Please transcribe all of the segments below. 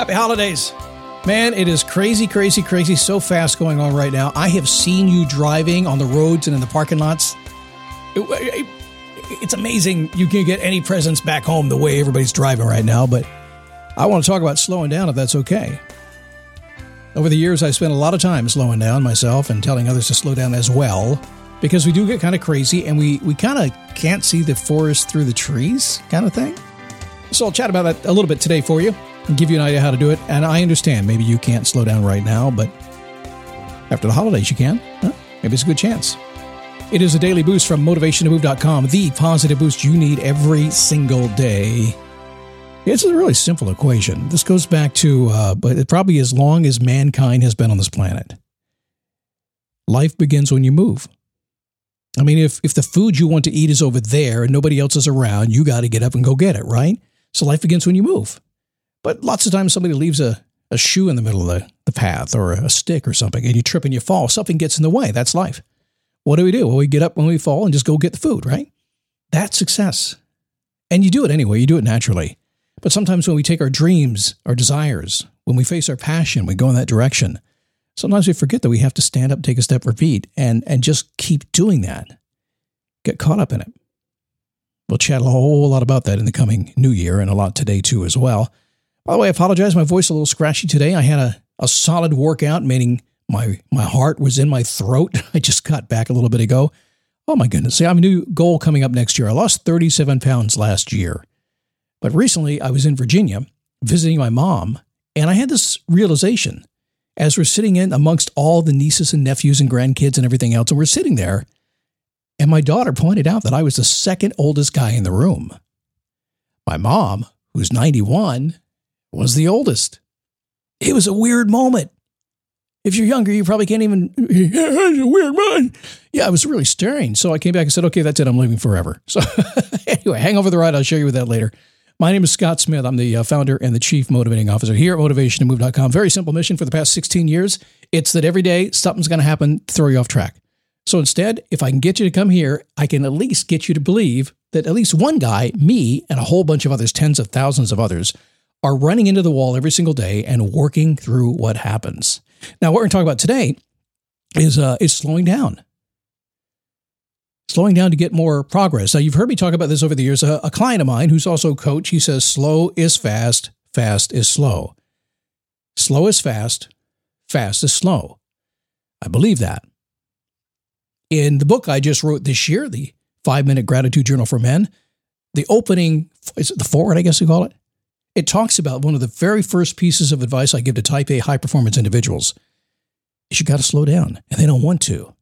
Happy holidays. Man, it is crazy, crazy, crazy, so fast going on right now. I have seen you driving on the roads and in the parking lots. It- it- it's amazing you can get any presents back home the way everybody's driving right now, but I want to talk about slowing down if that's okay. Over the years, I spent a lot of time slowing down myself and telling others to slow down as well because we do get kind of crazy and we, we kind of can't see the forest through the trees kind of thing. So I'll chat about that a little bit today for you give you an idea how to do it. And I understand maybe you can't slow down right now, but after the holidays you can. Huh? Maybe it's a good chance. It is a daily boost from motivationtomove.com, the positive boost you need every single day. It's a really simple equation. This goes back to, uh, but probably as long as mankind has been on this planet. Life begins when you move. I mean, if, if the food you want to eat is over there and nobody else is around, you got to get up and go get it, right? So life begins when you move. But lots of times somebody leaves a, a shoe in the middle of the, the path or a stick or something and you trip and you fall. Something gets in the way. That's life. What do we do? Well, we get up when we fall and just go get the food, right? That's success. And you do it anyway, you do it naturally. But sometimes when we take our dreams, our desires, when we face our passion, we go in that direction. Sometimes we forget that we have to stand up, take a step, repeat, and, and just keep doing that. Get caught up in it. We'll chat a whole lot about that in the coming new year and a lot today too as well. By the way, I apologize. My voice a little scratchy today. I had a, a solid workout, meaning my my heart was in my throat. I just got back a little bit ago. Oh my goodness. See, I have a new goal coming up next year. I lost 37 pounds last year. But recently I was in Virginia visiting my mom, and I had this realization as we're sitting in amongst all the nieces and nephews and grandkids and everything else, and we're sitting there, and my daughter pointed out that I was the second oldest guy in the room. My mom, who's 91, was the oldest. It was a weird moment. If you're younger, you probably can't even. a weird moment. Yeah, I was really staring. So I came back and said, okay, that's it. I'm leaving forever. So anyway, hang over the ride. I'll show you with that later. My name is Scott Smith. I'm the uh, founder and the chief motivating officer here at motivationtomove.com. Very simple mission for the past 16 years. It's that every day something's going to happen, to throw you off track. So instead, if I can get you to come here, I can at least get you to believe that at least one guy, me, and a whole bunch of others, tens of thousands of others, are running into the wall every single day and working through what happens. Now, what we're going to talk about today is uh, is slowing down. Slowing down to get more progress. Now, you've heard me talk about this over the years. A, a client of mine who's also a coach, he says, slow is fast, fast is slow. Slow is fast, fast is slow. I believe that. In the book I just wrote this year, the Five Minute Gratitude Journal for Men, the opening, is it the forward, I guess you call it? It talks about one of the very first pieces of advice I give to type A high performance individuals is you got to slow down, and they don't want to.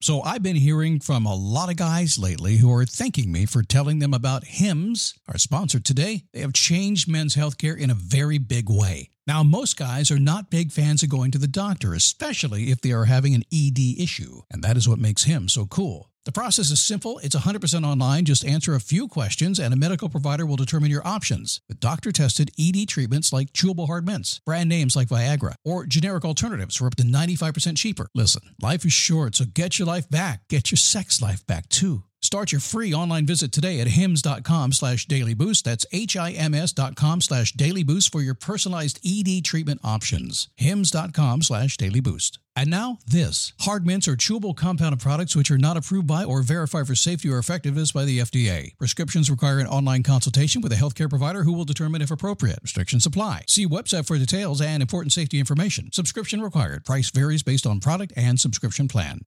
So I've been hearing from a lot of guys lately who are thanking me for telling them about HIMS, our sponsor today. They have changed men's healthcare in a very big way. Now, most guys are not big fans of going to the doctor, especially if they are having an ED issue, and that is what makes Hims so cool. The process is simple. It's 100% online. Just answer a few questions, and a medical provider will determine your options. With doctor tested ED treatments like chewable hard mints, brand names like Viagra, or generic alternatives for up to 95% cheaper. Listen, life is short, so get your life back. Get your sex life back too. Start your free online visit today at hims.com slash daily boost. That's H-I-M-S dot com slash daily boost for your personalized ED treatment options. Hims.com slash daily boost. And now this. Hard mints are chewable compounded products which are not approved by or verified for safety or effectiveness by the FDA. Prescriptions require an online consultation with a healthcare provider who will determine if appropriate. Restrictions apply. See website for details and important safety information. Subscription required. Price varies based on product and subscription plan.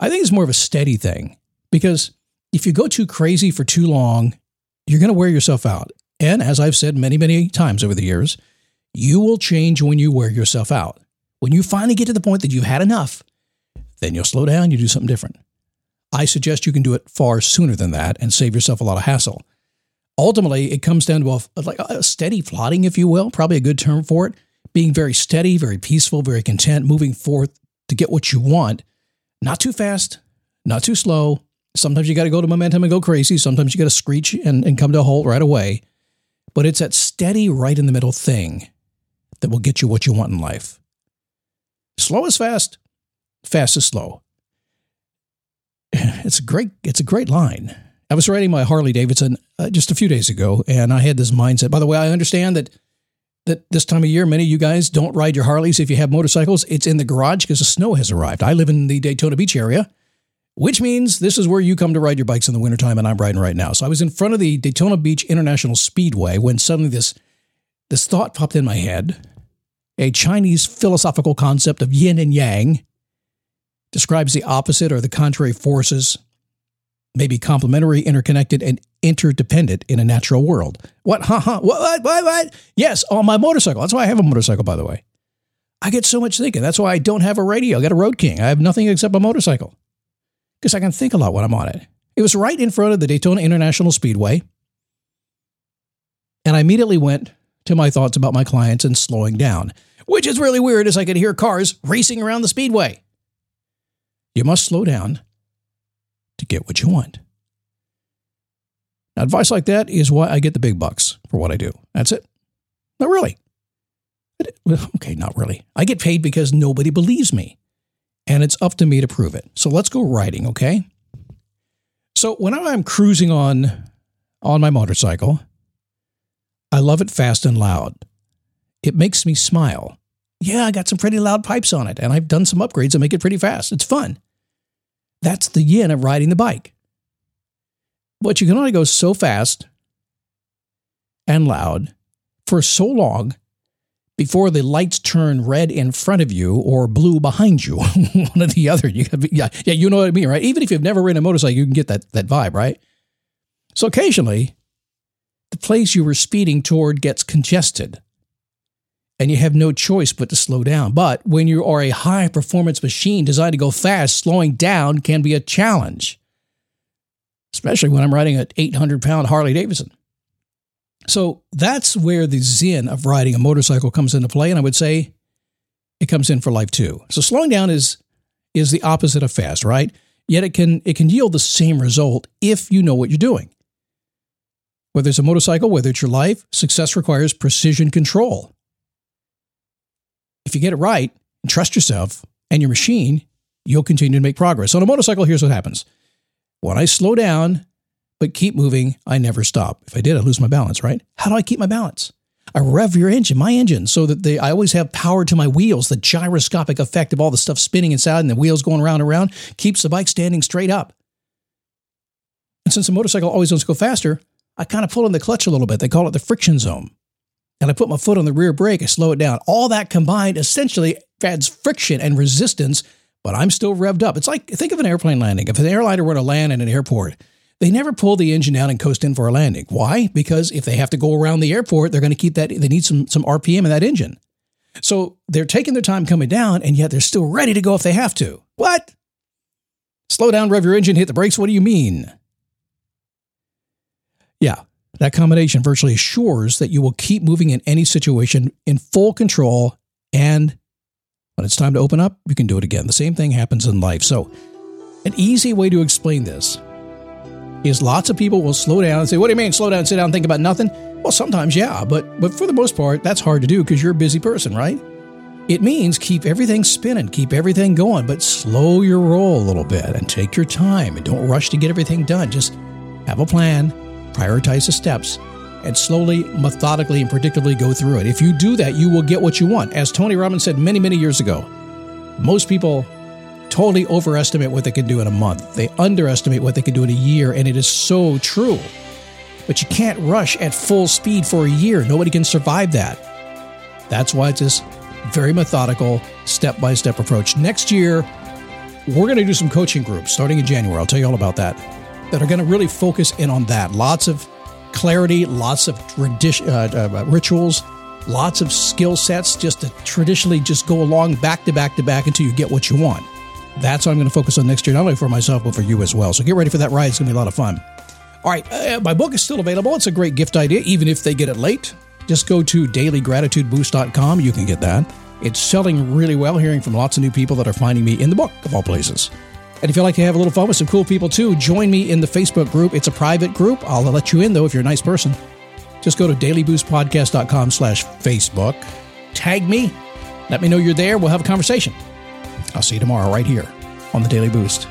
I think it's more of a steady thing because if you go too crazy for too long, you're going to wear yourself out. And as I've said many, many times over the years, you will change when you wear yourself out. When you finally get to the point that you've had enough, then you'll slow down, you do something different. I suggest you can do it far sooner than that and save yourself a lot of hassle. Ultimately, it comes down to a, like a steady plotting, if you will, probably a good term for it. Being very steady, very peaceful, very content, moving forth to get what you want. Not too fast, not too slow. Sometimes you got to go to momentum and go crazy. Sometimes you got to screech and, and come to a halt right away. But it's that steady, right in the middle thing that will get you what you want in life. Slow is fast, fast is slow. It's a great, it's a great line. I was riding my Harley Davidson uh, just a few days ago, and I had this mindset. By the way, I understand that that this time of year, many of you guys don't ride your Harleys if you have motorcycles. It's in the garage because the snow has arrived. I live in the Daytona Beach area, which means this is where you come to ride your bikes in the wintertime, and I'm riding right now. So I was in front of the Daytona Beach International Speedway when suddenly this this thought popped in my head. A Chinese philosophical concept of yin and yang describes the opposite or the contrary forces may be complementary, interconnected, and interdependent in a natural world. What? Ha ha. What, what? What? What? Yes, on my motorcycle. That's why I have a motorcycle, by the way. I get so much thinking. That's why I don't have a radio. I got a Road King. I have nothing except a motorcycle because I can think a lot when I'm on it. It was right in front of the Daytona International Speedway. And I immediately went to my thoughts about my clients and slowing down, which is really weird as I could hear cars racing around the speedway. You must slow down to get what you want. Now, advice like that is why I get the big bucks for what I do. That's it. Not really. Okay, not really. I get paid because nobody believes me, and it's up to me to prove it. So let's go riding, okay? So when I'm cruising on on my motorcycle, I love it fast and loud. It makes me smile. Yeah, I got some pretty loud pipes on it, and I've done some upgrades that make it pretty fast. It's fun. That's the yin of riding the bike. But you can only go so fast and loud for so long before the lights turn red in front of you or blue behind you, one or the other. You, yeah, yeah, you know what I mean, right? Even if you've never ridden a motorcycle, you can get that, that vibe, right? So occasionally, the place you were speeding toward gets congested and you have no choice but to slow down. But when you are a high performance machine designed to go fast, slowing down can be a challenge, especially when I'm riding an 800 pound Harley Davidson. So that's where the zen of riding a motorcycle comes into play. And I would say it comes in for life too. So slowing down is, is the opposite of fast, right? Yet it can, it can yield the same result if you know what you're doing. Whether it's a motorcycle, whether it's your life, success requires precision control. If you get it right and trust yourself and your machine, you'll continue to make progress. On a motorcycle, here's what happens. When I slow down but keep moving, I never stop. If I did, I'd lose my balance, right? How do I keep my balance? I rev your engine, my engine, so that they, I always have power to my wheels. The gyroscopic effect of all the stuff spinning inside and the wheels going around and around keeps the bike standing straight up. And since the motorcycle always wants to go faster, I kind of pull in the clutch a little bit. They call it the friction zone and I put my foot on the rear brake, I slow it down. All that combined essentially adds friction and resistance, but I'm still revved up. It's like think of an airplane landing. If an airliner were to land in an airport, they never pull the engine down and coast in for a landing. Why? Because if they have to go around the airport, they're going to keep that, they need some, some RPM in that engine. So they're taking their time coming down, and yet they're still ready to go if they have to. What? Slow down, rev your engine, hit the brakes. What do you mean? Yeah, that combination virtually assures that you will keep moving in any situation in full control. And when it's time to open up, you can do it again. The same thing happens in life. So, an easy way to explain this is lots of people will slow down and say, What do you mean, slow down, sit down, think about nothing? Well, sometimes, yeah, but, but for the most part, that's hard to do because you're a busy person, right? It means keep everything spinning, keep everything going, but slow your roll a little bit and take your time and don't rush to get everything done. Just have a plan, prioritize the steps, and slowly, methodically, and predictably go through it. If you do that, you will get what you want. As Tony Robbins said many, many years ago, most people totally overestimate what they can do in a month. They underestimate what they can do in a year, and it is so true. But you can't rush at full speed for a year. Nobody can survive that. That's why it's this very methodical, step by step approach. Next year, we're going to do some coaching groups starting in January. I'll tell you all about that that are going to really focus in on that. Lots of clarity, lots of tradi- uh, uh, rituals, lots of skill sets just to traditionally just go along back to back to back until you get what you want. That's what I'm going to focus on next year, not only for myself, but for you as well. So get ready for that ride. It's going to be a lot of fun. All right, uh, my book is still available. It's a great gift idea, even if they get it late. Just go to dailygratitudeboost.com. You can get that. It's selling really well, hearing from lots of new people that are finding me in the book, of all places. And if you'd like to have a little fun with some cool people too, join me in the Facebook group. It's a private group. I'll let you in though if you're a nice person. Just go to dailyboostpodcast.com slash Facebook. Tag me. Let me know you're there. We'll have a conversation. I'll see you tomorrow right here on the Daily Boost.